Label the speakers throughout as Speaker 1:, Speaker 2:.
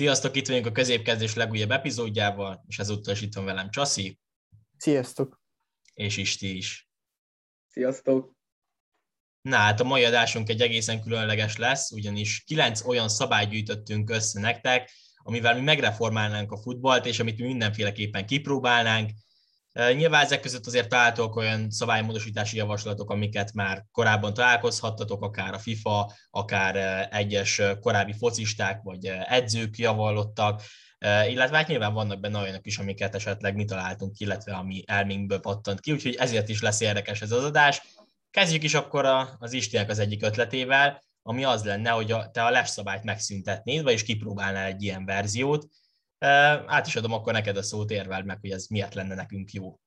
Speaker 1: Sziasztok, itt vagyunk a középkezdés legújabb epizódjával, és ezúttal is itt van velem Csaszi.
Speaker 2: Sziasztok.
Speaker 1: És Isti is.
Speaker 3: Sziasztok.
Speaker 1: Na hát a mai adásunk egy egészen különleges lesz, ugyanis kilenc olyan szabályt gyűjtöttünk össze nektek, amivel mi megreformálnánk a futballt, és amit mi mindenféleképpen kipróbálnánk, Nyilván ezek között azért találtok olyan szabálymódosítási javaslatok, amiket már korábban találkozhattatok, akár a FIFA, akár egyes korábbi focisták vagy edzők javallottak, illetve hát nyilván vannak benne olyanok is, amiket esetleg mi találtunk, illetve ami elménkből pattant ki, úgyhogy ezért is lesz érdekes ez az adás. Kezdjük is akkor az Istinek az egyik ötletével, ami az lenne, hogy te a les szabályt megszüntetnéd, vagyis kipróbálnál egy ilyen verziót, át is adom akkor neked a szót, érveld meg, hogy ez miért lenne nekünk jó.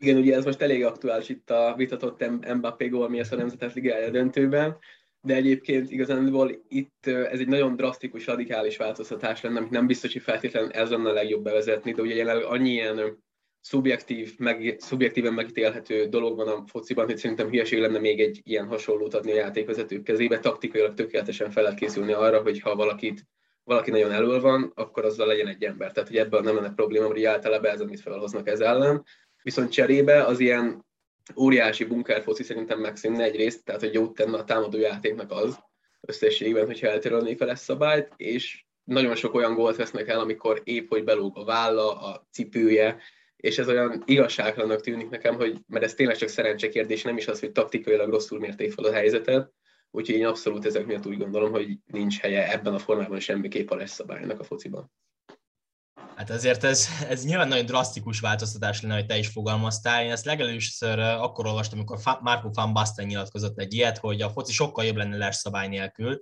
Speaker 3: Igen, ugye ez most elég aktuális itt a vitatott Mbappé gól, mi a Nemzetes Ligája döntőben, de egyébként igazából itt ez egy nagyon drasztikus, radikális változtatás lenne, amit nem biztos, hogy feltétlenül ez lenne a legjobb bevezetni, de ugye jelenleg annyi ilyen szubjektív, meg, szubjektíven megítélhető dolog van a fociban, hogy szerintem hülyeség lenne még egy ilyen hasonlót adni a játékvezetők kezébe. Taktikailag tökéletesen fel lehet készülni arra, hogy ha valakit valaki nagyon elől van, akkor azzal legyen egy ember. Tehát, hogy ebből nem lenne probléma, hogy általában ez, amit felhoznak ez ellen. Viszont cserébe az ilyen óriási bunker foci szerintem megszűnne egyrészt, tehát hogy jót tenne a támadó játéknak az összességben, hogyha eltörölnék lesz szabályt, és nagyon sok olyan gólt vesznek el, amikor épp, hogy belóg a válla, a cipője, és ez olyan igazságlanak tűnik nekem, hogy, mert ez tényleg csak szerencse kérdés, nem is az, hogy taktikailag rosszul mérték fel a helyzetet, Úgyhogy én abszolút ezek miatt úgy gondolom, hogy nincs helye ebben a formában semmiképp a lesz szabálynak a fociban.
Speaker 1: Hát ezért ez, ez nyilván nagyon drasztikus változtatás lenne, hogy te is fogalmaztál. Én ezt legelőször akkor olvastam, amikor Marco van Basten nyilatkozott egy ilyet, hogy a foci sokkal jobb lenne les szabály nélkül,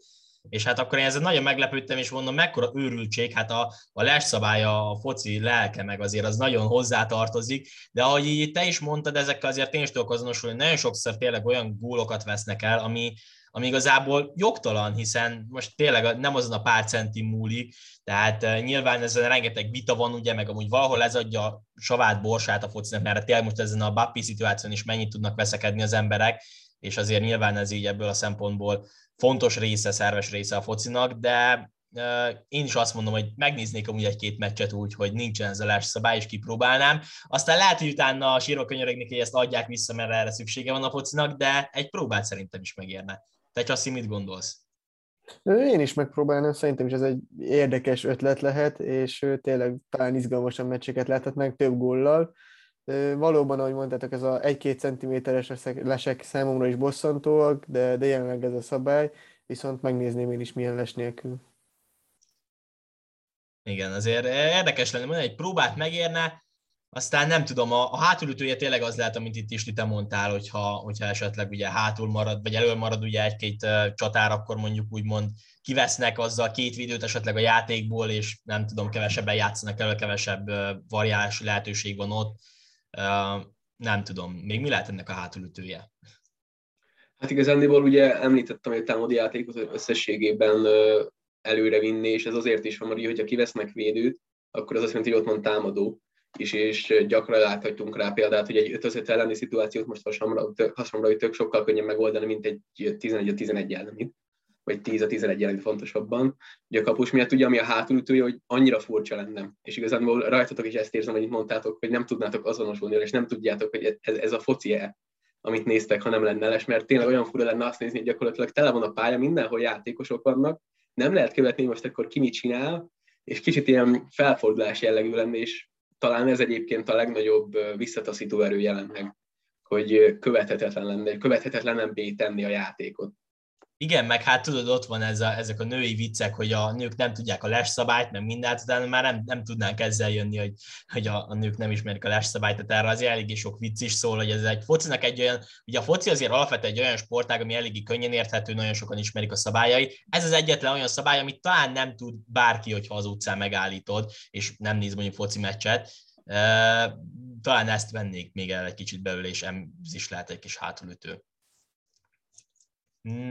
Speaker 1: és hát akkor én ezzel nagyon meglepődtem, és mondom, mekkora őrültség, hát a, a les szabálya, a foci lelke meg azért az nagyon hozzátartozik, de ahogy így te is mondtad, ezekkel azért én is tudok azonosulni, nagyon sokszor tényleg olyan gólokat vesznek el, ami, ami igazából jogtalan, hiszen most tényleg nem azon a pár centi múlik, tehát uh, nyilván ezen rengeteg vita van, ugye, meg amúgy valahol ez adja savát, borsát a focinak, mert tényleg most ezen a Bappi szituáción is mennyit tudnak veszekedni az emberek, és azért nyilván ez így ebből a szempontból fontos része, szerves része a focinak, de uh, én is azt mondom, hogy megnéznék amúgy egy-két meccset úgy, hogy nincsen ez a láss szabály, és kipróbálnám. Aztán lehet, hogy utána sírva könyörögnék, hogy ezt adják vissza, mert erre szüksége van a focinak, de egy próbát szerintem is megérne. Te Csassi, mit gondolsz?
Speaker 2: Én is megpróbálnám, szerintem is ez egy érdekes ötlet lehet, és tényleg talán izgalmasan meccseket lehetnek több góllal. Valóban, ahogy mondtátok, ez a 1-2 centiméteres lesek számomra is bosszantóak, de, de jelenleg ez a szabály, viszont megnézném én is milyen les nélkül.
Speaker 1: Igen, azért érdekes lenne, mondani, egy próbát megérne, aztán nem tudom, a, a hátulütője tényleg az lehet, amit itt is te mondtál, hogyha, hogyha esetleg ugye hátul marad, vagy elől marad ugye egy-két uh, csatár, akkor mondjuk úgymond kivesznek azzal két videót esetleg a játékból, és nem tudom, kevesebben játszanak elő, kevesebb uh, variálási lehetőség van ott. Uh, nem tudom, még mi lehet ennek a hátulütője?
Speaker 3: Hát igazándiból ugye említettem, hogy a támadó játékot összességében előre vinni, és ez azért is van, hogy ha kivesznek védőt, akkor az azt jelenti, hogy ott van támadó is, és gyakran láthatunk rá példát, hogy egy 5 elleni szituációt most hasonló ütök sokkal könnyebb megoldani, mint egy 11-11 elleni, vagy 10 a 11 elleni fontosabban. Ugye a kapus miatt ugye, ami a hátulütője, hogy annyira furcsa lenne. És igazából rajtatok is ezt érzem, itt mondtátok, hogy nem tudnátok azonosulni, és nem tudjátok, hogy ez, ez a foci -e, amit néztek, ha nem lenne les, mert tényleg olyan fura lenne azt nézni, hogy gyakorlatilag tele van a pálya, mindenhol játékosok vannak, nem lehet követni, most akkor ki mit csinál, és kicsit ilyen felfordulás jellegű lenne, és talán ez egyébként a legnagyobb visszataszító erő jelenleg, hogy követhetetlen lenne, követhetetlenebbé tenni a játékot.
Speaker 1: Igen, meg hát tudod, ott van ez a, ezek a női viccek, hogy a nők nem tudják a les szabályt, meg mindent, de már nem, nem tudnánk ezzel jönni, hogy, hogy a, a nők nem ismerik a les szabályt, tehát erre azért eléggé sok vicc is szól, hogy ez egy focinak egy olyan, ugye a foci azért alapvetően egy olyan sportág, ami eléggé könnyen érthető, nagyon sokan ismerik a szabályai. Ez az egyetlen olyan szabály, amit talán nem tud bárki, hogyha az utcán megállítod, és nem néz mondjuk foci meccset. Talán ezt vennék még el egy kicsit belőle, és ez is lehet egy kis hátulütő.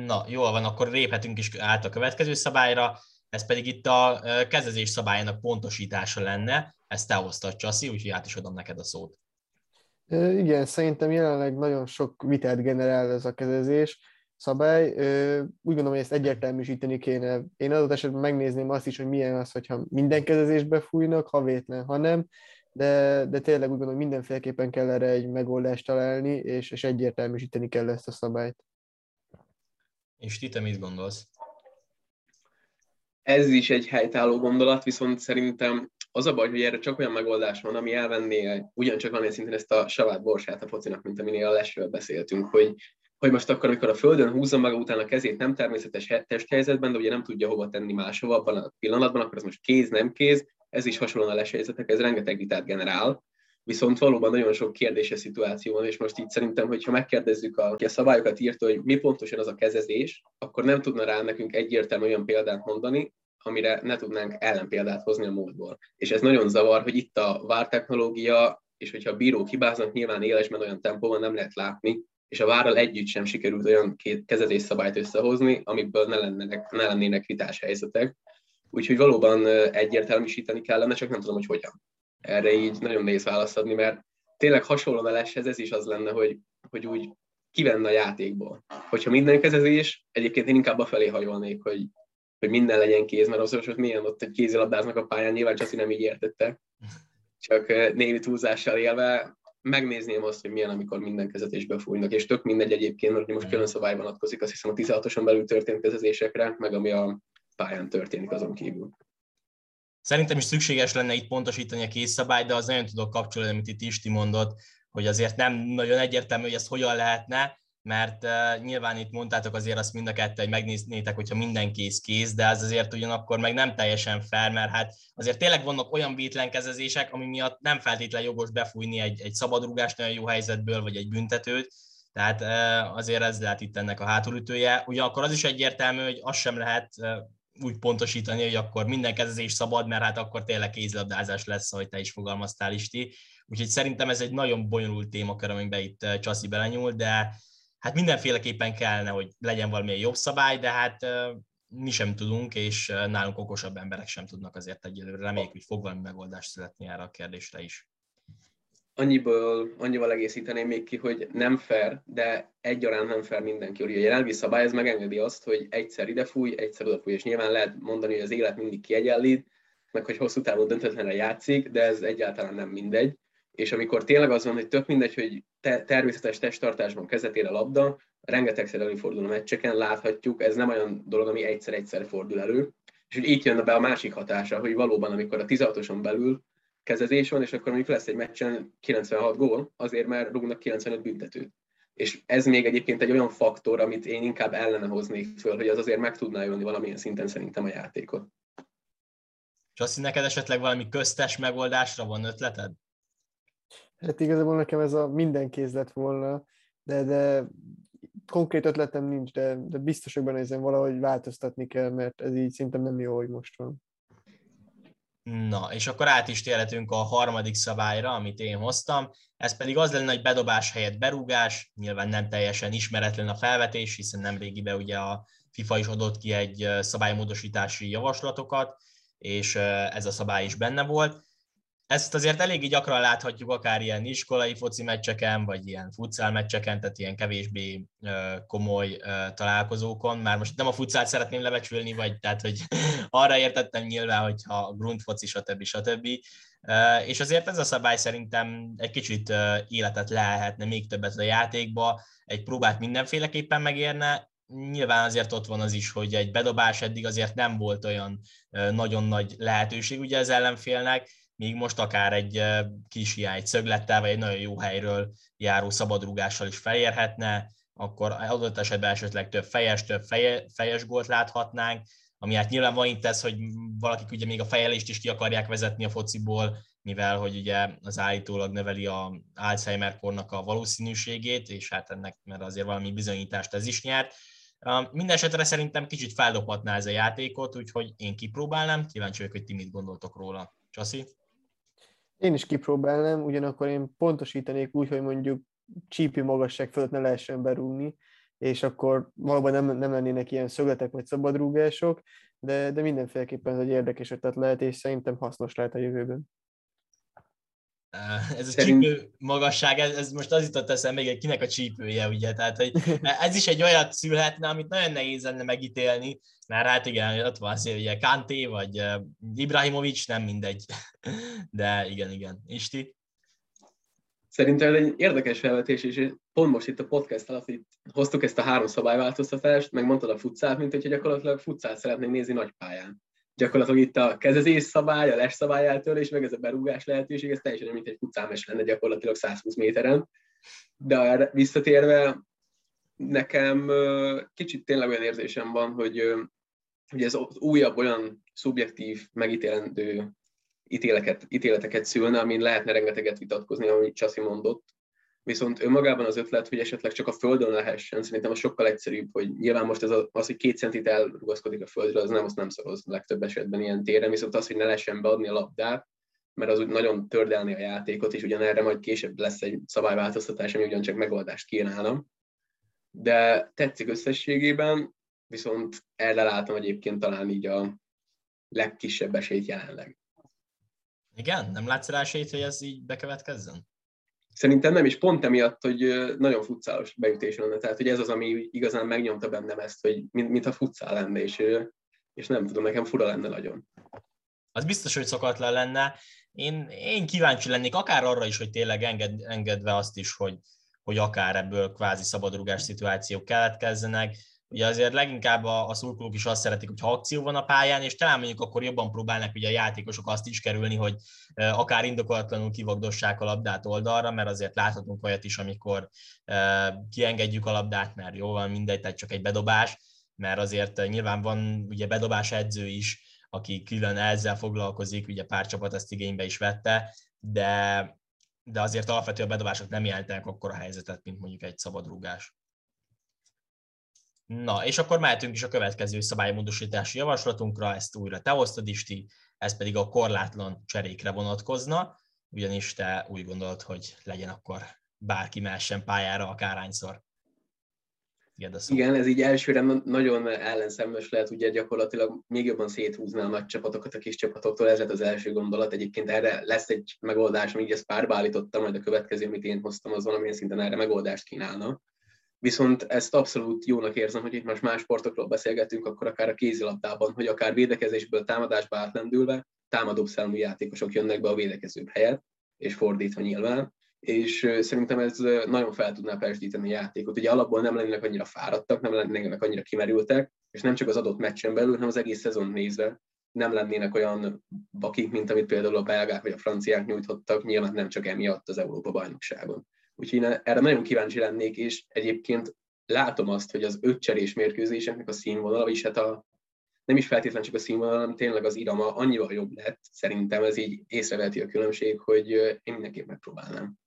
Speaker 1: Na, jól van, akkor léphetünk is át a következő szabályra, ez pedig itt a kezezés szabályának pontosítása lenne, ezt te hoztad, Csaszi, úgyhogy át is adom neked a szót.
Speaker 2: Igen, szerintem jelenleg nagyon sok vitát generál ez a kezezés, szabály. Úgy gondolom, hogy ezt egyértelműsíteni kéne. Én adott esetben megnézném azt is, hogy milyen az, hogyha minden kezezésbe fújnak, ha vétlen, ha nem, de, de tényleg úgy gondolom, hogy mindenféleképpen kell erre egy megoldást találni, és, és egyértelműsíteni kell ezt a szabályt.
Speaker 1: És ti te mit gondolsz?
Speaker 3: Ez is egy helytálló gondolat, viszont szerintem az a baj, hogy erre csak olyan megoldás van, ami elvenné ugyancsak van szinten ezt a savát borsát a focinak, mint aminél a lesről beszéltünk, hogy, hogy most akkor, amikor a földön húzza maga után a kezét nem természetes testhelyzetben, de ugye nem tudja hova tenni máshova abban a pillanatban, akkor ez most kéz, nem kéz, ez is hasonlóan a leshelyzetek, ez rengeteg vitát generál, viszont valóban nagyon sok kérdéses szituáció van, és most így szerintem, hogyha megkérdezzük, a, aki a szabályokat írta, hogy mi pontosan az a kezezés, akkor nem tudna rá nekünk egyértelmű olyan példát mondani, amire ne tudnánk ellenpéldát hozni a múltból. És ez nagyon zavar, hogy itt a vár technológia, és hogyha a bírók hibáznak, nyilván élesben olyan tempóban nem lehet látni, és a várral együtt sem sikerült olyan két kezezés szabályt összehozni, amiből ne lennének, ne lennének vitás helyzetek. Úgyhogy valóban egyértelműsíteni kellene, csak nem tudom, hogy hogyan. Erre így nagyon nehéz választ adni, mert tényleg hasonlóan a leshez ez is az lenne, hogy, hogy úgy kivenne a játékból. Hogyha minden kezezés, egyébként én inkább a felé hajolnék, hogy hogy minden legyen kéz, mert az, hogy milyen ott egy kézilabdáznak a pályán, nyilván Csasi nem így értette, csak némi túlzással élve megnézném azt, hogy milyen, amikor minden kezetésbe fújnak, és tök mindegy egyébként, mert most külön szabály vonatkozik, azt hiszem a 16-oson belül történt kezelésekre, meg ami a pályán történik azon kívül.
Speaker 1: Szerintem is szükséges lenne itt pontosítani a készszabályt, de az nagyon tudok kapcsolódni, amit itt Isti mondott, hogy azért nem nagyon egyértelmű, hogy ezt hogyan lehetne, mert uh, nyilván itt mondtátok azért azt mind a kettő, hogy megnéznétek, hogyha minden kész kész, de az azért ugyanakkor meg nem teljesen fair, mert hát azért tényleg vannak olyan vétlenkezezések, ami miatt nem feltétlenül jogos befújni egy, egy szabadrúgást nagyon jó helyzetből, vagy egy büntetőt, tehát uh, azért ez lehet itt ennek a hátulütője. Ugyanakkor az is egyértelmű, hogy azt sem lehet uh, úgy pontosítani, hogy akkor minden kezezés szabad, mert hát akkor tényleg kézlabdázás lesz, ahogy te is fogalmaztál, Isti. Úgyhogy szerintem ez egy nagyon bonyolult témakör, amiben itt Csaszi belenyúl, de hát mindenféleképpen kellene, hogy legyen valami jobb szabály, de hát mi sem tudunk, és nálunk okosabb emberek sem tudnak azért egyelőre. Reméljük, hogy fog valami megoldást születni erre a kérdésre is.
Speaker 3: Annyiból, annyival egészíteném még ki, hogy nem fair, de egyaránt nem fair mindenki. Ugye a jelenlegi szabály ez megengedi azt, hogy egyszer ide fúj, egyszer oda fúj, és nyilván lehet mondani, hogy az élet mindig kiegyenlít, meg hogy hosszú távon döntetlenre játszik, de ez egyáltalán nem mindegy és amikor tényleg az van, hogy tök mindegy, hogy te, természetes testtartásban kezetér a labda, rengetegszer előfordul a meccseken, láthatjuk, ez nem olyan dolog, ami egyszer-egyszer fordul elő, és hogy itt jönne be a másik hatása, hogy valóban, amikor a 16-oson belül kezezés van, és akkor mondjuk lesz egy meccsen 96 gól, azért már rúgnak 95 büntetőt. És ez még egyébként egy olyan faktor, amit én inkább ellene hoznék föl, hogy az azért meg tudná jönni valamilyen szinten szerintem a játékot.
Speaker 1: Csaszi, neked esetleg valami köztes megoldásra van ötleted?
Speaker 2: Hát igazából nekem ez a minden kéz lett volna, de, de konkrét ötletem nincs, de, de biztos, hogy benne valahogy változtatni kell, mert ez így szerintem nem jó, hogy most van.
Speaker 1: Na, és akkor át is térhetünk a harmadik szabályra, amit én hoztam. Ez pedig az lenne, hogy bedobás helyett berúgás. Nyilván nem teljesen ismeretlen a felvetés, hiszen nem régiben ugye a FIFA is adott ki egy szabálymódosítási javaslatokat, és ez a szabály is benne volt ezt azért eléggé gyakran láthatjuk akár ilyen iskolai foci meccseken, vagy ilyen futszál meccseken, tehát ilyen kevésbé komoly találkozókon. Már most nem a futszált szeretném lebecsülni, vagy tehát, hogy arra értettem nyilván, hogyha grundfoci, stb. stb. És azért ez a szabály szerintem egy kicsit életet lehetne még többet a játékba, egy próbát mindenféleképpen megérne, nyilván azért ott van az is, hogy egy bedobás eddig azért nem volt olyan nagyon nagy lehetőség ugye az ellenfélnek, míg most akár egy kis hiány szöglettel, vagy egy nagyon jó helyről járó szabadrúgással is felérhetne, akkor adott esetben esetleg több fejes, több feje, fejes gólt láthatnánk, ami hát nyilván van itt ez, hogy valakik ugye még a fejelést is ki akarják vezetni a fociból, mivel hogy ugye az állítólag növeli a Alzheimer-kornak a valószínűségét, és hát ennek mert azért valami bizonyítást ez is nyert. Mindenesetre szerintem kicsit feldobhatná ez a játékot, úgyhogy én kipróbálnám, kíváncsi vagyok, hogy ti mit gondoltok róla. Csasi?
Speaker 2: Én is kipróbálnám, ugyanakkor én pontosítanék úgy, hogy mondjuk csípi magasság fölött ne lehessen berúgni, és akkor valóban nem, nem lennének ilyen szögletek vagy szabadrúgások, de, de mindenféleképpen ez egy érdekes ötlet lehet, és szerintem hasznos lehet a jövőben.
Speaker 1: Ez a Szerint... csípő magasság, ez, ez most az jutott eszembe, hogy kinek a csípője, ugye, tehát hogy ez is egy olyat szülhetne, amit nagyon nehéz lenne megítélni, mert hát igen, ott van azért ugye Kanté, vagy Ibrahimovic, nem mindegy, de igen, igen. Isti?
Speaker 3: Szerintem egy érdekes felvetés, és pont most itt a podcast alatt itt hoztuk ezt a három szabályváltoztatást, meg mondtad a futcát, mint hogy gyakorlatilag futcát szeretnénk nézni nagy pályán. Gyakorlatilag itt a kezezés szabály, a les szabály eltörlés, meg ez a berúgás lehetőség, ez teljesen mint egy futcámes lenne gyakorlatilag 120 méteren. De visszatérve, nekem kicsit tényleg olyan érzésem van, hogy, hogy ez újabb olyan szubjektív, megítélendő ítéleket, ítéleteket szülne, amin lehetne rengeteget vitatkozni, amit Csaszi mondott. Viszont önmagában az ötlet, hogy esetleg csak a földön lehessen, szerintem az sokkal egyszerűbb, hogy nyilván most ez az, az hogy két centit elrugaszkodik a földre, az nem, azt nem szoroz legtöbb esetben ilyen téren, viszont az, hogy ne lehessen beadni a labdát, mert az úgy nagyon tördelni a játékot, és ugyanerre majd később lesz egy szabályváltoztatás, ami ugyancsak megoldást kínálna. De tetszik összességében, viszont erre látom egyébként talán így a legkisebb esélyt jelenleg.
Speaker 1: Igen? Nem látsz rá esélyt, hogy ez így bekövetkezzen?
Speaker 3: Szerintem nem, és pont emiatt, hogy nagyon futszálos beütés lenne. Tehát, hogy ez az, ami igazán megnyomta bennem ezt, hogy mint, mintha futszál lenne, és, és nem tudom, nekem fura lenne nagyon.
Speaker 1: Az biztos, hogy szokatlan lenne. Én, én kíváncsi lennék akár arra is, hogy tényleg enged, engedve azt is, hogy, hogy akár ebből kvázi szabadrugás szituációk keletkezzenek ugye azért leginkább a, a szurkolók is azt szeretik, hogy ha akció van a pályán, és talán mondjuk akkor jobban próbálnak ugye a játékosok azt is kerülni, hogy akár indokolatlanul kivagdossák a labdát oldalra, mert azért láthatunk olyat is, amikor kiengedjük a labdát, mert jó van, mindegy, tehát csak egy bedobás, mert azért nyilván van ugye bedobás edző is, aki külön ezzel foglalkozik, ugye pár csapat ezt igénybe is vette, de, de azért alapvetően a bedobások nem jelentenek akkor a helyzetet, mint mondjuk egy szabadrúgás. Na, és akkor mehetünk is a következő szabálymódosítási javaslatunkra, ezt újra te hoztad is ti, ez pedig a korlátlan cserékre vonatkozna, ugyanis te úgy gondolod, hogy legyen akkor bárki mehessen pályára akárhányszor.
Speaker 3: Igen, ez így elsőre nagyon ellenszemes lehet, ugye gyakorlatilag még jobban széthúzná a nagy csapatokat a kis csapatoktól, ez lett az első gondolat. Egyébként erre lesz egy megoldás, amíg ezt párba állítottam, majd a következő, amit én hoztam, az valamilyen szinten erre megoldást kínálna. Viszont ezt abszolút jónak érzem, hogy itt most más sportokról beszélgetünk, akkor akár a kézilabdában, hogy akár védekezésből támadásba átlendülve támadóbb számú játékosok jönnek be a védekezőbb helyet, és fordítva nyilván, és szerintem ez nagyon fel tudná persdíteni a játékot. Ugye alapból nem lennének annyira fáradtak, nem lennének annyira kimerültek, és nem csak az adott meccsen belül, hanem az egész szezon nézve nem lennének olyan bakik, mint amit például a belgák vagy a franciák nyújtottak, nyilván nem csak emiatt az Európa-bajnokságon. Úgyhogy én erre nagyon kíváncsi lennék, és egyébként látom azt, hogy az ötcserés mérkőzéseknek a színvonala, és hát a, nem is feltétlenül csak a színvonal, hanem tényleg az irama annyival jobb lett. Szerintem ez így észreveti a különbség, hogy én mindenképp megpróbálnám.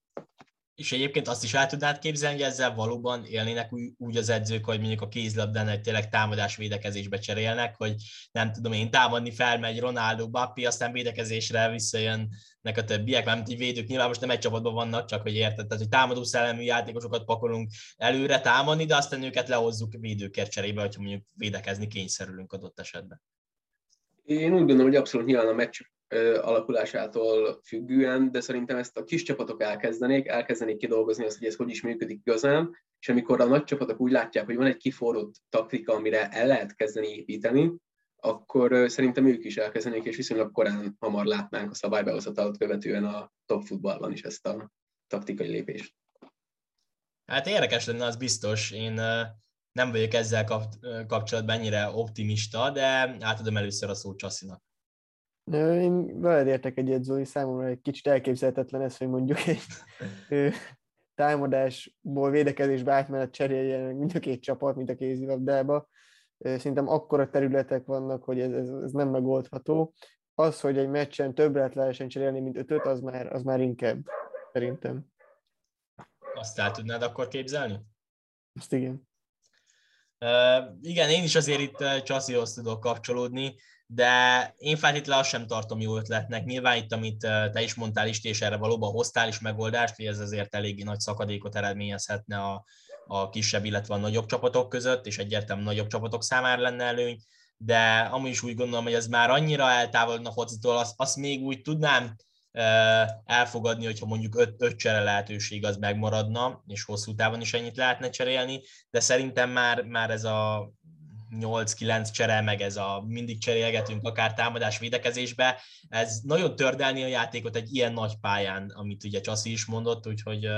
Speaker 1: És egyébként azt is el tudnád képzelni, hogy ezzel valóban élnének úgy, az edzők, hogy mondjuk a kézlabdán egy tényleg támadás védekezésbe cserélnek, hogy nem tudom én, támadni felmegy Ronaldo, Bappi, aztán védekezésre visszajönnek a többiek, mert így védők nyilván most nem egy csapatban vannak, csak hogy érted, tehát hogy támadó szellemű játékosokat pakolunk előre támadni, de aztán őket lehozzuk védőkért cserébe, hogyha mondjuk védekezni kényszerülünk adott esetben.
Speaker 3: Én úgy gondolom, hogy abszolút nyilván a meccs alakulásától függően, de szerintem ezt a kis csapatok elkezdenék, elkezdenék kidolgozni azt, hogy ez hogy is működik igazán, és amikor a nagy csapatok úgy látják, hogy van egy kiforrott taktika, amire el lehet kezdeni építeni, akkor szerintem ők is elkezdenék, és viszonylag korán hamar látnánk a szabálybehozatalat követően a top futballban is ezt a taktikai lépést.
Speaker 1: Hát érdekes lenne, az biztos. Én nem vagyok ezzel kapcsolatban ennyire optimista, de átadom először a szót Csasszinak.
Speaker 2: Én veled értek egyet, Zoli, számomra egy kicsit elképzelhetetlen ez, hogy mondjuk egy támadásból védekezésbe átmenet cseréljen mind a két csapat, mint a kézilabdába. Szerintem akkora területek vannak, hogy ez, ez, ez nem megoldható. Az, hogy egy meccsen többet lehessen cserélni, mint ötöt, az már, az már inkább, szerintem.
Speaker 1: Azt el tudnád akkor képzelni?
Speaker 2: Azt igen.
Speaker 1: Uh, igen, én is azért itt Csasszihoz tudok kapcsolódni de én feltétlenül azt sem tartom jó ötletnek. Nyilván itt, amit te is mondtál is, és erre valóban hoztál is megoldást, hogy ez azért eléggé nagy szakadékot eredményezhetne a, a kisebb, illetve a nagyobb csapatok között, és egyértelműen nagyobb csapatok számára lenne előny, de amúgy is úgy gondolom, hogy ez már annyira eltávolodna focitól, azt, azt még úgy tudnám elfogadni, hogyha mondjuk öt, öt csere lehetőség az megmaradna, és hosszú távon is ennyit lehetne cserélni, de szerintem már, már ez a 8-9 csere, meg ez a mindig cserélgetünk akár támadás védekezésbe, ez nagyon tördelni a játékot egy ilyen nagy pályán, amit ugye Csaszi is mondott, úgyhogy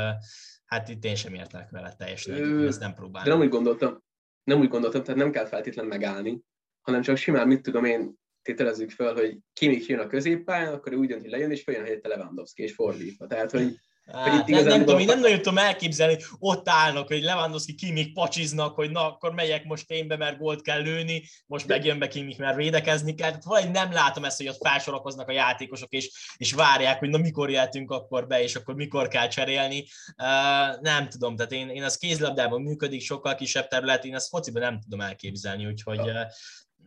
Speaker 1: hát itt én sem értek vele teljesen, hogy ezt nem próbálom.
Speaker 3: De nem úgy gondoltam, nem úgy gondoltam, tehát nem kell feltétlenül megállni, hanem csak simán, mit tudom én, tételezzük fel, hogy Kimik jön a középpályán, akkor ő úgy dönt, hogy lejön, és följön helyette Lewandowski, és fordítva. Tehát, hogy
Speaker 1: Hát, nem, nem, tudom, én nem nagyon tudom elképzelni, hogy ott állnak, hogy Lewandowski Kimik pacsiznak, hogy na, akkor megyek most én be, mert gólt kell lőni, most megjön be Kimik, mert védekezni kell. Tehát valahogy nem látom ezt, hogy ott felsorakoznak a játékosok, és, és várják, hogy na mikor jöhetünk akkor be, és akkor mikor kell cserélni. Uh, nem tudom, tehát én, én az kézlabdában működik, sokkal kisebb terület, én ezt fociban nem tudom elképzelni, úgyhogy uh,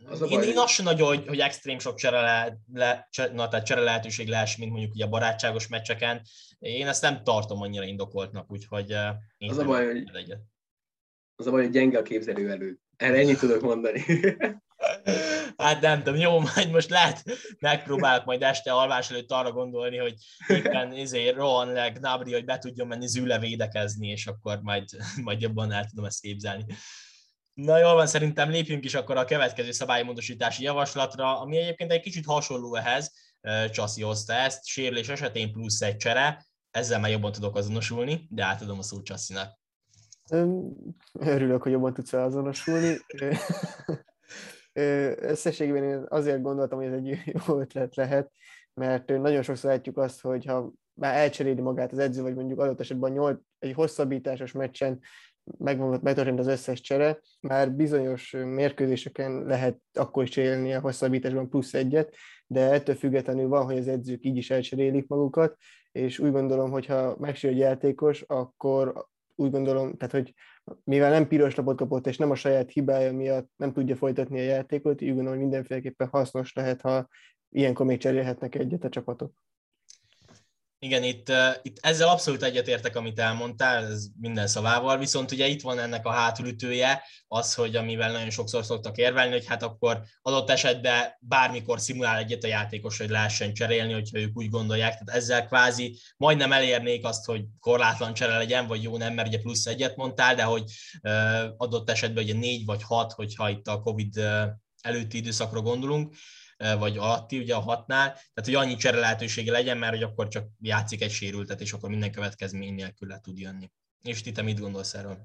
Speaker 1: az a baj, én, én azt sem nagyon, hogy, hogy extrém sok csere, le, le, na, tehát csere lehetőség lesz, mint mondjuk ugye a barátságos meccseken. Én ezt nem tartom annyira indokoltnak, úgyhogy én
Speaker 3: az a baj, hogy, egyet. az a baj, hogy gyenge a képzelő elő. Erre ennyit tudok mondani.
Speaker 1: Hát nem tudom, jó, majd most lehet, megpróbálok majd este alvás előtt arra gondolni, hogy éppen ezért rohan le Gnabry, hogy be tudjon menni zűle védekezni, és akkor majd, majd jobban el tudom ezt képzelni. Na jól van, szerintem lépjünk is akkor a következő szabálymódosítási javaslatra, ami egyébként egy kicsit hasonló ehhez, Csaszi hozta ezt, sérülés esetén plusz egy csere, ezzel már jobban tudok azonosulni, de átadom a szót Csasszinak.
Speaker 2: Örülök, hogy jobban tudsz azonosulni. Összességében én azért gondoltam, hogy ez egy jó ötlet lehet, mert nagyon sokszor látjuk azt, hogy ha már elcseréli magát az edző, vagy mondjuk adott esetben 8, egy hosszabbításos meccsen megtörtént az összes csere, már bizonyos mérkőzéseken lehet akkor is élni a hosszabbításban plusz egyet, de ettől függetlenül van, hogy az edzők így is elcserélik magukat, és úgy gondolom, hogy ha megsérül játékos, akkor úgy gondolom, tehát hogy mivel nem piros lapot kapott, és nem a saját hibája miatt nem tudja folytatni a játékot, úgy gondolom, hogy mindenféleképpen hasznos lehet, ha ilyenkor még cserélhetnek egyet a csapatok.
Speaker 1: Igen, itt, itt ezzel abszolút egyetértek, amit elmondtál, ez minden szavával, viszont ugye itt van ennek a hátulütője, az, hogy amivel nagyon sokszor szoktak érvelni, hogy hát akkor adott esetben bármikor szimulál egyet a játékos, hogy lehessen cserélni, hogyha ők úgy gondolják, tehát ezzel kvázi majdnem elérnék azt, hogy korlátlan csere legyen, vagy jó nem, mert ugye plusz egyet mondtál, de hogy adott esetben ugye négy vagy hat, hogyha itt a Covid előtti időszakra gondolunk, vagy alatti ugye a hatnál, tehát hogy annyi csere lehetősége legyen, mert hogy akkor csak játszik egy sérültet, és akkor minden következmény nélkül le tud jönni. És ti te mit gondolsz erről?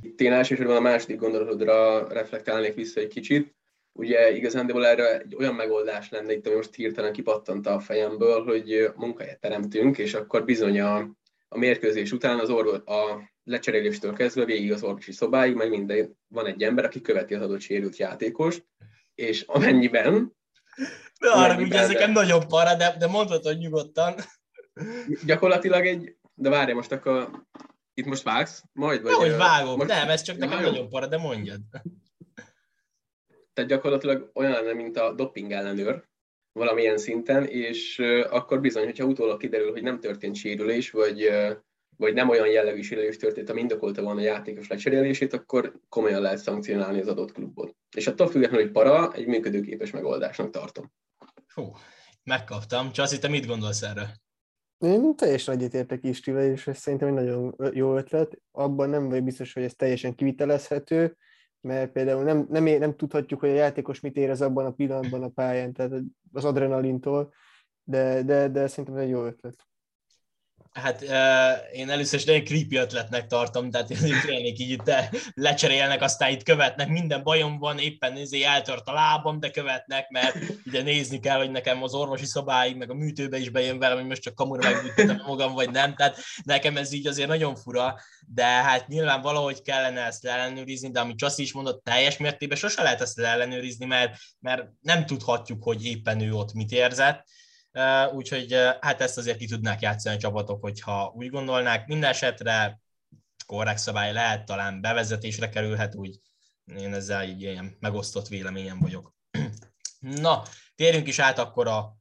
Speaker 3: Itt én elsősorban a második gondolatodra reflektálnék vissza egy kicsit. Ugye igazándiból erre egy olyan megoldás lenne, itt ami most hirtelen kipattant a fejemből, hogy munkahelyet teremtünk, és akkor bizony a, a mérkőzés után az orvos, a lecseréléstől kezdve végig az orvosi szobáig, meg minden, van egy ember, aki követi az adott sérült játékost, és amennyiben
Speaker 1: de arra, ugye ezeken nagyon para, de, de mondhatod nyugodtan.
Speaker 3: Gyakorlatilag egy, de várj, most akkor itt most vágsz majd?
Speaker 1: Vagy, hogy vágom, most... nem, ez csak nekem nagyon, nagyon para, de mondjad.
Speaker 3: Tehát gyakorlatilag olyan lenne, mint a doping ellenőr, valamilyen szinten, és akkor bizony, hogyha utólag kiderül, hogy nem történt sérülés, vagy, vagy nem olyan jellegű sérülés történt, ami indokolta volna a játékos lecserélését, akkor komolyan lehet szankcionálni az adott klubot. És attól függetlenül, hogy para, egy működőképes megoldásnak tartom.
Speaker 1: Hú, megkaptam. Csaszi, te mit gondolsz erről?
Speaker 2: Én teljesen egyetértek Istivel, és szerintem egy nagyon jó ötlet. Abban nem vagy biztos, hogy ez teljesen kivitelezhető, mert például nem, nem, nem tudhatjuk, hogy a játékos mit érez abban a pillanatban a pályán, tehát az adrenalintól, de, de, de szerintem ez egy jó ötlet.
Speaker 1: Hát uh, én először is nagyon creepy ötletnek tartom, tehát félnék így itt lecserélnek, aztán itt követnek, minden bajom van, éppen nézé eltört a lábam, de követnek, mert ugye nézni kell, hogy nekem az orvosi szobáig, meg a műtőbe is bejön velem, hogy most csak kamura megbűtöttem magam, vagy nem, tehát nekem ez így azért nagyon fura, de hát nyilván valahogy kellene ezt ellenőrizni, de amit Csaszi is mondott, teljes mértékben sose lehet ezt ellenőrizni, mert, mert nem tudhatjuk, hogy éppen ő ott mit érzett, úgyhogy hát ezt azért ki tudnák játszani a csapatok, hogyha úgy gondolnák. Minden esetre korrekt szabály lehet, talán bevezetésre kerülhet, úgy én ezzel így ilyen megosztott véleményem vagyok. Na, térjünk is át akkor a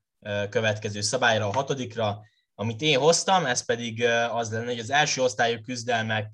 Speaker 1: következő szabályra, a hatodikra, amit én hoztam, ez pedig az lenne, hogy az első osztályú küzdelmek,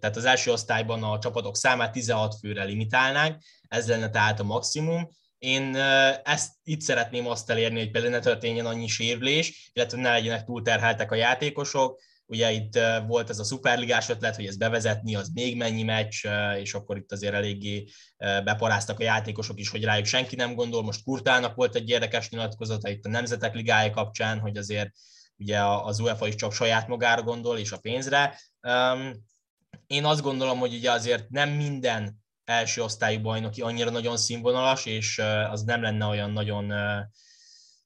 Speaker 1: tehát az első osztályban a csapatok számát 16 főre limitálnánk, ez lenne tehát a maximum, én ezt itt szeretném azt elérni, hogy például ne történjen annyi sérülés, illetve ne legyenek túlterheltek a játékosok. Ugye itt volt ez a szuperligás ötlet, hogy ezt bevezetni, az még mennyi meccs, és akkor itt azért eléggé beparáztak a játékosok is, hogy rájuk senki nem gondol. Most Kurtának volt egy érdekes nyilatkozata itt a Nemzetek Ligája kapcsán, hogy azért ugye az UEFA is csak saját magára gondol, és a pénzre. Én azt gondolom, hogy ugye azért nem minden első osztályú bajnoki annyira nagyon színvonalas, és az nem lenne olyan nagyon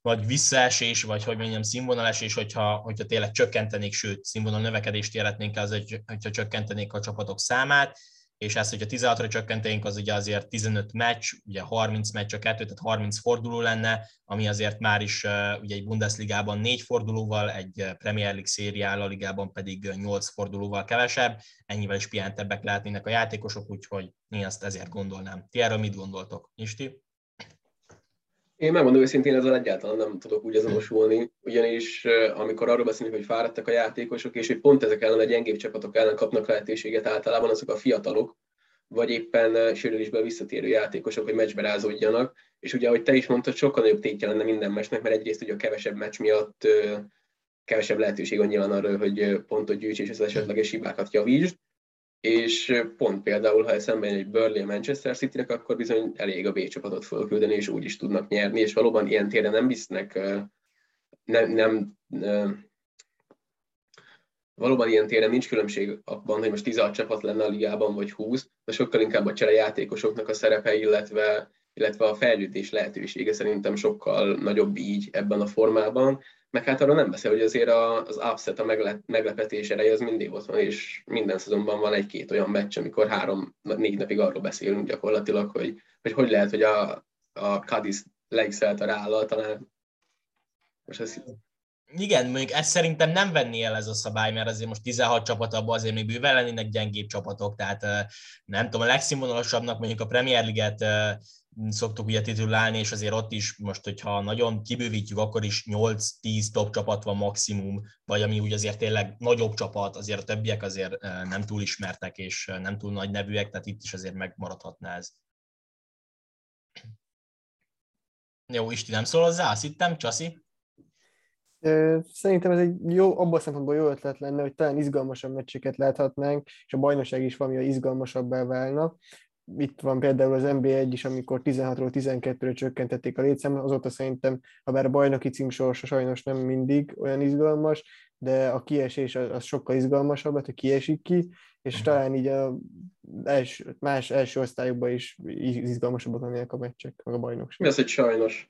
Speaker 1: vagy visszaesés, vagy hogy mondjam, színvonalesés, hogyha, hogyha tényleg csökkentenék, sőt, színvonal növekedést jelennénk az, hogyha csökkentenék a csapatok számát, és ezt, hogyha 16-ra csökkentenénk, az ugye azért 15 meccs, ugye 30 meccs a kettő, tehát 30 forduló lenne, ami azért már is ugye egy Bundesligában 4 fordulóval, egy Premier League szériál a ligában pedig 8 fordulóval kevesebb, ennyivel is pihentebbek lehetnének a játékosok, úgyhogy én ezt ezért gondolnám. Ti erről mit gondoltok, Isti?
Speaker 3: Én megmondom őszintén, ezzel egyáltalán nem tudok úgy azonosulni, ugyanis amikor arról beszélünk, hogy fáradtak a játékosok, és hogy pont ezek ellen a gyengébb csapatok ellen kapnak lehetőséget általában azok a fiatalok, vagy éppen sérülésből visszatérő játékosok, hogy meccsbe rázódjanak. És ugye, ahogy te is mondtad, sokkal nagyobb tétje lenne minden meccsnek, mert egyrészt ugye a kevesebb meccs miatt kevesebb lehetőség van nyilván arra, hogy pontot gyűjts és az esetleges hibákat javítsd és pont például, ha eszembe egy Burnley a Manchester City-nek, akkor bizony elég a B csapatot fölküldeni, és úgy is tudnak nyerni, és valóban ilyen téren nem visznek, nem, nem valóban ilyen téren nincs különbség abban, hogy most 16 csapat lenne a ligában, vagy 20, de sokkal inkább a cserejátékosoknak a szerepe, illetve, illetve a fejlődés lehetősége szerintem sokkal nagyobb így ebben a formában, meg hát arra nem beszél, hogy azért az upset, a megle- meglepetés ereje az mindig ott van, és minden szezonban van egy-két olyan meccs, amikor három-négy napig arról beszélünk gyakorlatilag, hogy hogy, hogy lehet, hogy a, a Cadiz legszelt a rállal, talán.
Speaker 1: Most ez... Igen, mondjuk ezt szerintem nem venni el ez a szabály, mert azért most 16 csapat abban azért még bőven lennének gyengébb csapatok, tehát nem tudom, a legszínvonalasabbnak mondjuk a Premier League-et szoktuk ugye titulálni, és azért ott is most, hogyha nagyon kibővítjük, akkor is 8-10 top csapat van maximum, vagy ami úgy azért tényleg nagyobb csapat, azért a többiek azért nem túl ismertek, és nem túl nagy nevűek, tehát itt is azért megmaradhatna ez. Jó, Isti nem szól hozzá, azt hittem, Csasi?
Speaker 2: Szerintem ez egy jó, abban a szempontból jó ötlet lenne, hogy talán izgalmasabb meccseket láthatnánk, és a bajnokság is valami izgalmasabbá válna itt van például az NBA1 is, amikor 16-ról 12-re csökkentették a létszámot, azóta szerintem, ha bár a bajnoki cím sorsa sajnos nem mindig olyan izgalmas, de a kiesés az, az sokkal izgalmasabb, hogy kiesik ki, és mhm. talán így a első, más első osztályokban is izgalmasabbak lennének a meccsek, meg a bajnokság.
Speaker 3: Mi az, hogy sajnos?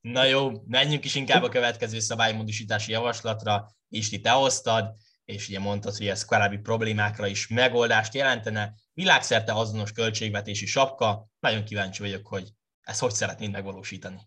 Speaker 1: Na jó, menjünk is inkább a következő szabálymódosítási javaslatra. Isti, te hoztad és ugye mondtad, hogy ez korábbi problémákra is megoldást jelentene. Világszerte azonos költségvetési sapka. Nagyon kíváncsi vagyok, hogy ezt hogy szeretnéd megvalósítani.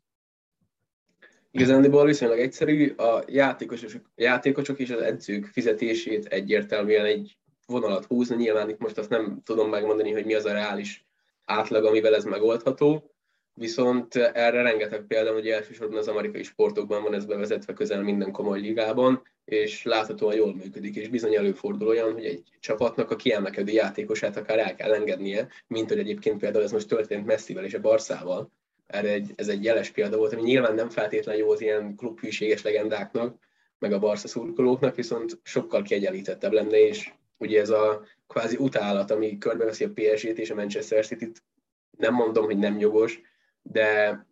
Speaker 3: Igazándiból viszonylag egyszerű, a játékosok, játékosok és az edzők fizetését egyértelműen egy vonalat húzni. Nyilván itt most azt nem tudom megmondani, hogy mi az a reális átlag, amivel ez megoldható, viszont erre rengeteg példa, hogy elsősorban az amerikai sportokban van ez bevezetve közel minden komoly ligában, és láthatóan jól működik, és bizony előfordul olyan, hogy egy csapatnak a kiemelkedő játékosát akár el kell engednie, mint hogy egyébként például ez most történt Messivel és a Barszával. Erre egy, ez egy jeles példa volt, ami nyilván nem feltétlenül jó az ilyen klubhűséges legendáknak, meg a Barca szurkolóknak, viszont sokkal kiegyenlítettebb lenne, és ugye ez a kvázi utálat, ami körbeveszi a PSG-t és a Manchester City-t, nem mondom, hogy nem jogos, de,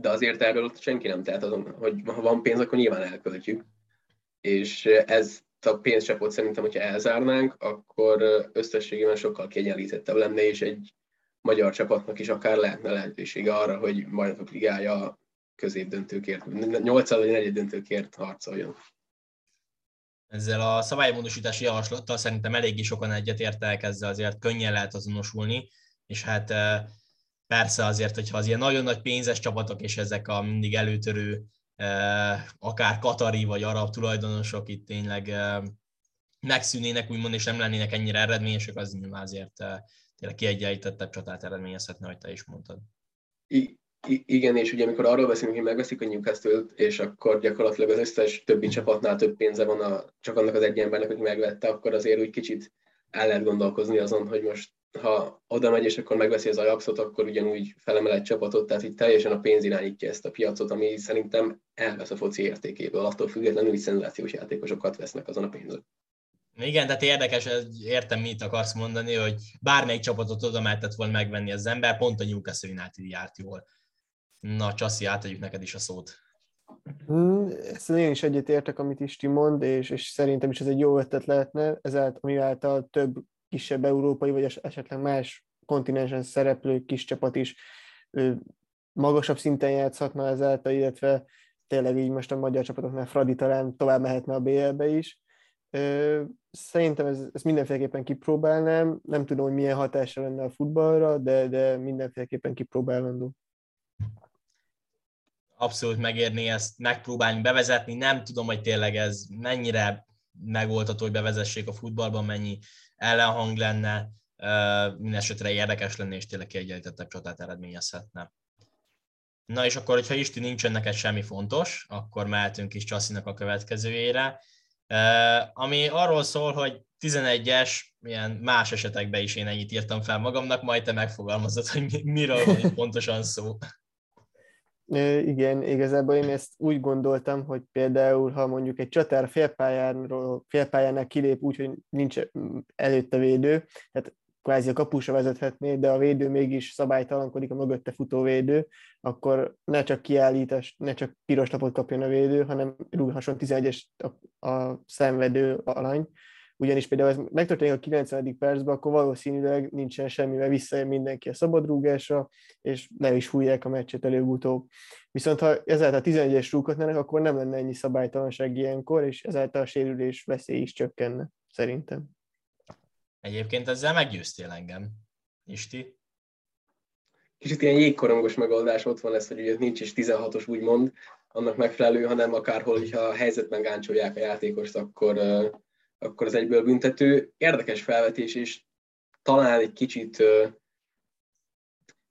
Speaker 3: de azért erről ott senki nem tehet azon, hogy ha van pénz, akkor nyilván elköltjük. És ez a pénzcsapot szerintem, hogyha elzárnánk, akkor összességében sokkal kiegyenlítettebb lenne, és egy magyar csapatnak is akár lehetne lehetősége arra, hogy a ligája középdöntőkért, 8 vagy 4 döntőkért harcoljon.
Speaker 1: Ezzel a szabálymódosítási javaslattal szerintem eléggé sokan egyetértek, ezzel azért könnyen lehet azonosulni, és hát Persze azért, hogyha az ilyen nagyon nagy pénzes csapatok, és ezek a mindig előtörő, akár katari vagy arab tulajdonosok itt tényleg megszűnének, úgymond, és nem lennének ennyire eredményesek, az nyilván azért tényleg kiegyenlítettebb csatát eredményezhetne, ahogy te is mondtad.
Speaker 3: I- igen, és ugye amikor arról beszélünk, hogy megveszik a newcastle és akkor gyakorlatilag az összes többi csapatnál több pénze van a, csak annak az egy embernek, aki megvette, akkor azért úgy kicsit el lehet gondolkozni azon, hogy most ha oda megy, és akkor megveszi az Ajaxot, akkor ugyanúgy felemel egy csapatot, tehát így teljesen a pénz irányítja ezt a piacot, ami szerintem elvesz a foci értékéből, attól függetlenül, hogy szenzációs játékosokat vesznek azon a pénzön.
Speaker 1: Igen, tehát érdekes, értem, mit akarsz mondani, hogy bármelyik csapatot oda mehetett volna megvenni az ember, pont a Newcastle United járt jól. Na, Csaszi, átadjuk neked is a szót.
Speaker 2: Hmm, ezt én is egyetértek, amit Isti mond, és, és szerintem is ez egy jó ötlet lehetne, ezáltal, amiáltal több kisebb európai, vagy esetleg más kontinensen szereplő kis csapat is magasabb szinten játszhatna ezáltal, illetve tényleg így most a magyar csapatoknál Fradi talán tovább mehetne a BL-be is. Szerintem ez, ezt mindenféleképpen kipróbálnám, nem tudom, hogy milyen hatása lenne a futballra, de, de mindenféleképpen kipróbálandó.
Speaker 1: Abszolút megérni ezt megpróbálni bevezetni, nem tudom, hogy tényleg ez mennyire megoldható, hogy bevezessék a futballban, mennyi ellenhang lenne, minden esetre érdekes lenne, és tényleg kiegyenlítettebb csatát eredményezhetne. Na és akkor, hogyha Isti nincsen neked semmi fontos, akkor mehetünk is Csasszinak a következőjére, ami arról szól, hogy 11-es, milyen más esetekben is én ennyit írtam fel magamnak, majd te megfogalmazod, hogy miről van pontosan szó.
Speaker 2: Igen, igazából én ezt úgy gondoltam, hogy például, ha mondjuk egy csatár félpályáról, félpályánál kilép úgy, hogy nincs előtte védő, tehát kvázi a kapusra vezethetné, de a védő mégis szabálytalankodik a mögötte futó védő, akkor ne csak kiállítás, ne csak piros lapot kapjon a védő, hanem rúghasson 11-es a, a szenvedő alany, ugyanis például ez megtörténik a 90. percben, akkor valószínűleg nincsen semmi, mert visszajön mindenki a szabadrúgásra, és le is fújják a meccset előbb-utóbb. Viszont ha ezáltal a 11-es rúghatnának, akkor nem lenne ennyi szabálytalanság ilyenkor, és ezáltal a sérülés veszély is csökkenne, szerintem.
Speaker 1: Egyébként ezzel meggyőztél engem. Isti?
Speaker 3: Kicsit ilyen jégkorongos megoldás ott van ez, hogy ugye nincs is 16-os úgymond, annak megfelelő, hanem akárhol, hogyha a helyzetben gáncsolják a játékost, akkor akkor az egyből büntető. Érdekes felvetés, és talán egy kicsit,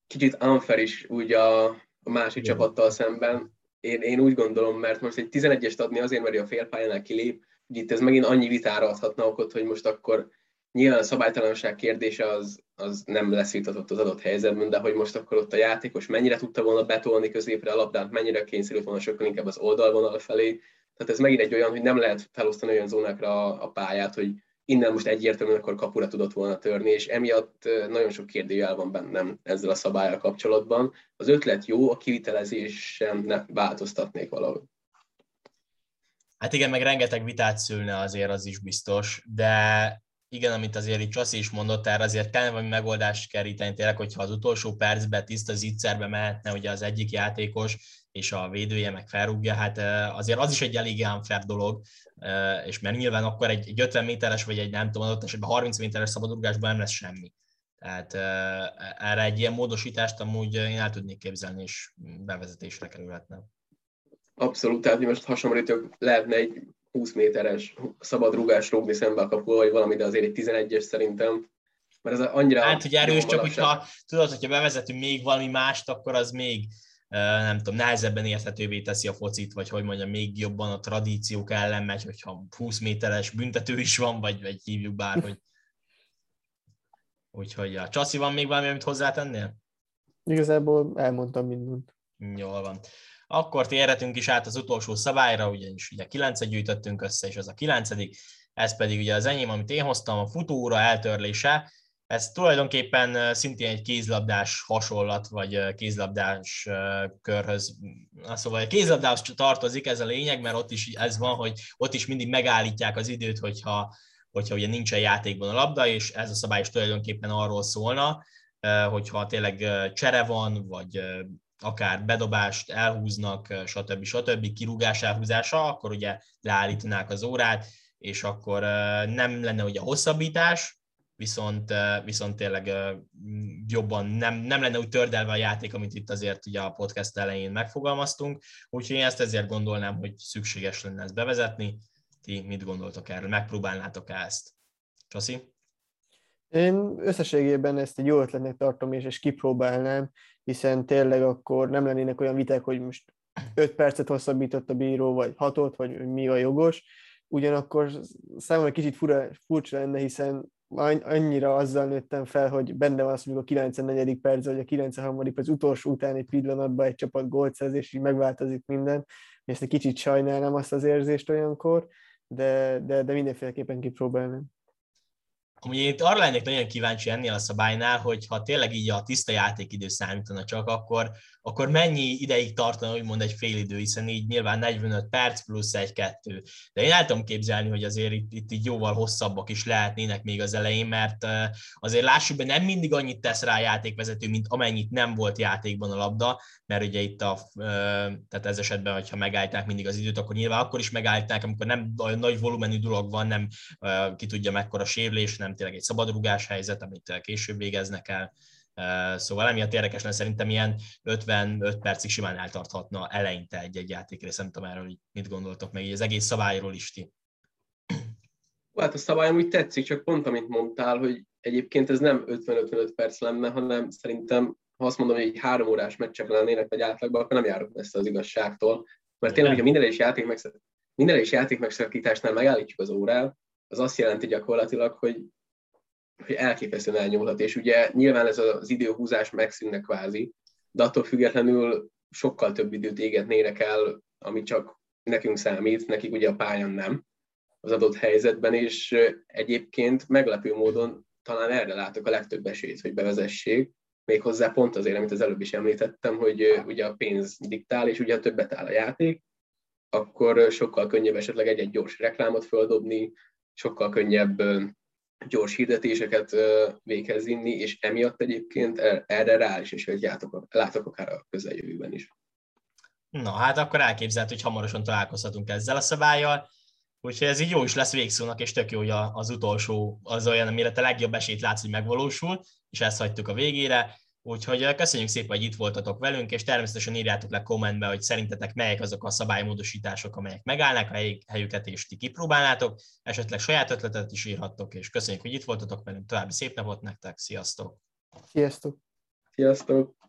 Speaker 3: kicsit unfair is úgy a, a másik Igen. csapattal szemben. Én, én úgy gondolom, mert most egy 11-est adni azért, mert a félpályánál kilép, hogy itt ez megint annyi vitára adhatna okot, hogy most akkor nyilván a szabálytalanság kérdése az, az nem lesz vitatott az adott helyzetben, de hogy most akkor ott a játékos mennyire tudta volna betolni középre a labdát, mennyire kényszerült volna sokkal inkább az oldalvonal felé, tehát ez megint egy olyan, hogy nem lehet felosztani olyan zónákra a, a pályát, hogy innen most egyértelműen akkor kapura tudott volna törni, és emiatt nagyon sok kérdőjel van bennem ezzel a szabályal kapcsolatban. Az ötlet jó, a kivitelezésen ne változtatnék valahogy.
Speaker 1: Hát igen, meg rengeteg vitát szülne azért, az is biztos, de igen, amit azért itt Csaszi is mondott, erre azért kellene valami megoldást keríteni, tényleg, hogyha az utolsó percben tiszta zicserbe mehetne ugye az egyik játékos, és a védője meg felrúgja, hát azért az is egy elég unfair dolog, és mert nyilván akkor egy, egy 50 méteres, vagy egy nem tudom, adott esetben 30 méteres szabadrugásban nem lesz semmi. Tehát erre egy ilyen módosítást amúgy én el tudnék képzelni, és bevezetésre kerülhetne.
Speaker 3: Abszolút, tehát most hasonlítok, lehetne egy 20 méteres szabad rugás rúgni szembe a kapuval, vagy valami, de azért egy 11-es szerintem. Mert ez annyira...
Speaker 1: Hát, hogy erős, csak hogyha tudod, hogyha bevezetünk még valami mást, akkor az még nem tudom, nehezebben érthetővé teszi a focit, vagy hogy mondjam, még jobban a tradíciók ellen megy, hogyha 20 méteres büntető is van, vagy, vagy hívjuk bárhogy. Úgyhogy a Csaszi van még valami, amit hozzátennél?
Speaker 2: Igazából elmondtam mindent.
Speaker 1: Jól van. Akkor térhetünk is át az utolsó szabályra, ugyanis ugye kilencet gyűjtöttünk össze, és az a kilencedik, ez pedig ugye az enyém, amit én hoztam, a futóra eltörlése, ez tulajdonképpen szintén egy kézlabdás hasonlat, vagy kézlabdás körhöz. Szóval a kézlabdás tartozik ez a lényeg, mert ott is ez van, hogy ott is mindig megállítják az időt, hogyha, hogyha ugye nincsen játékban a labda, és ez a szabály is tulajdonképpen arról szólna, hogyha tényleg csere van, vagy akár bedobást elhúznak, stb. stb. kirúgás elhúzása, akkor ugye leállítanák az órát, és akkor nem lenne ugye hosszabbítás, viszont, viszont tényleg jobban nem, nem lenne úgy tördelve a játék, amit itt azért ugye a podcast elején megfogalmaztunk, úgyhogy én ezt ezért gondolnám, hogy szükséges lenne ezt bevezetni. Ti mit gondoltok erről? Megpróbálnátok -e ezt? Csasi?
Speaker 2: Én összességében ezt egy jó ötletnek tartom, és, és kipróbálnám, hiszen tényleg akkor nem lennének olyan viták, hogy most 5 percet hosszabbított a bíró, vagy 6 vagy mi a jogos, ugyanakkor számomra kicsit fura, furcsa lenne, hiszen annyira azzal nőttem fel, hogy benne van az, hogy a 94. perc, vagy a 93. perc utolsó utáni pillanatban egy csapat gólt szerz, és így megváltozik minden. Ezt egy kicsit sajnálnám azt az érzést olyankor, de, de, de mindenféleképpen kipróbálnám.
Speaker 1: Amúgy én arra lennék nagyon kíváncsi ennél a szabálynál, hogy ha tényleg így a tiszta játékidő számítana csak, akkor, akkor mennyi ideig tartana úgymond egy fél idő, hiszen így nyilván 45 perc plusz egy-kettő. De én el tudom képzelni, hogy azért itt, itt így jóval hosszabbak is lehetnének még az elején, mert azért lássuk be, nem mindig annyit tesz rá a játékvezető, mint amennyit nem volt játékban a labda, mert ugye itt a, tehát ez esetben, hogyha megállták mindig az időt, akkor nyilván akkor is megállták, amikor nem olyan nagy volumenű dolog van, nem ki tudja mekkora sérülés, nem tényleg egy szabadrugás helyzet, amit később végeznek el. Szóval emiatt érdekes lenne, szerintem ilyen 55 percig simán eltarthatna eleinte egy-egy játékrész, nem tudom erről, mit gondoltok meg, így az egész szabályról is ti.
Speaker 3: Hát a szabályom úgy tetszik, csak pont amit mondtál, hogy egyébként ez nem 50-55 perc lenne, hanem szerintem ha azt mondom, hogy egy három órás meccsek lennének vagy átlagban, akkor nem járok messze az igazságtól. Mert tényleg, hogyha minden is játék minden is játék megszakításnál megállítjuk az órát, az azt jelenti gyakorlatilag, hogy, hogy elképesztően elnyúlhat. És ugye nyilván ez az időhúzás megszűnne kvázi, de attól függetlenül sokkal több időt égetnének el, ami csak nekünk számít, nekik ugye a pályán nem az adott helyzetben, és egyébként meglepő módon talán erre látok a legtöbb esélyt, hogy bevezessék, méghozzá pont azért, amit az előbb is említettem, hogy ugye a pénz diktál, és ugye többet áll a játék, akkor sokkal könnyebb esetleg egy-egy gyors reklámot földobni, sokkal könnyebb gyors hirdetéseket véghez vinni, és emiatt egyébként erre reális hogy látok, látok akár a közeljövőben is.
Speaker 1: Na, hát akkor elképzelt, hogy hamarosan találkozhatunk ezzel a szabályjal. Úgyhogy ez így jó is lesz végszónak, és tök jó, hogy az utolsó az olyan, amire te legjobb esélyt látsz, hogy megvalósul, és ezt hagytuk a végére. Úgyhogy köszönjük szépen, hogy itt voltatok velünk, és természetesen írjátok le kommentbe, hogy szerintetek melyek azok a szabálymódosítások, amelyek megállnak a helyüket, és ti kipróbálnátok. Esetleg saját ötletet is írhattok, és köszönjük, hogy itt voltatok velünk. További szép napot nektek, sziasztok!
Speaker 2: Sziasztok!
Speaker 3: Sziasztok!